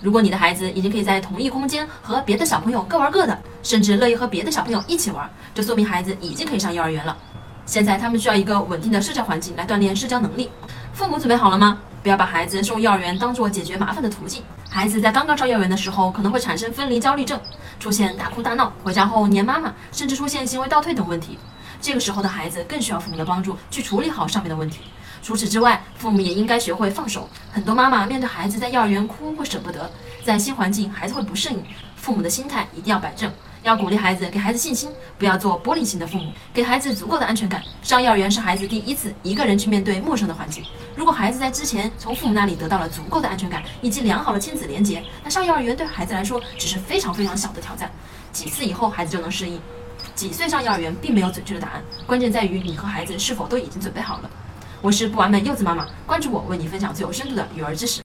如果你的孩子已经可以在同一空间和别的小朋友各玩各的，甚至乐意和别的小朋友一起玩，这说明孩子已经可以上幼儿园了。现在他们需要一个稳定的社交环境来锻炼社交能力。父母准备好了吗？不要把孩子送幼儿园当做解决麻烦的途径。孩子在刚刚上幼儿园的时候，可能会产生分离焦虑症，出现大哭大闹，回家后黏妈妈，甚至出现行为倒退等问题。这个时候的孩子更需要父母的帮助去处理好上面的问题。除此之外，父母也应该学会放手。很多妈妈面对孩子在幼儿园哭会舍不得，在新环境孩子会不适应，父母的心态一定要摆正，要鼓励孩子，给孩子信心，不要做玻璃心的父母，给孩子足够的安全感。上幼儿园是孩子第一次一个人去面对陌生的环境，如果孩子在之前从父母那里得到了足够的安全感以及良好的亲子连结，那上幼儿园对孩子来说只是非常非常小的挑战，几次以后孩子就能适应。几岁上幼儿园并没有准确的答案，关键在于你和孩子是否都已经准备好了。我是不完美柚子妈妈，关注我，为你分享最有深度的育儿知识。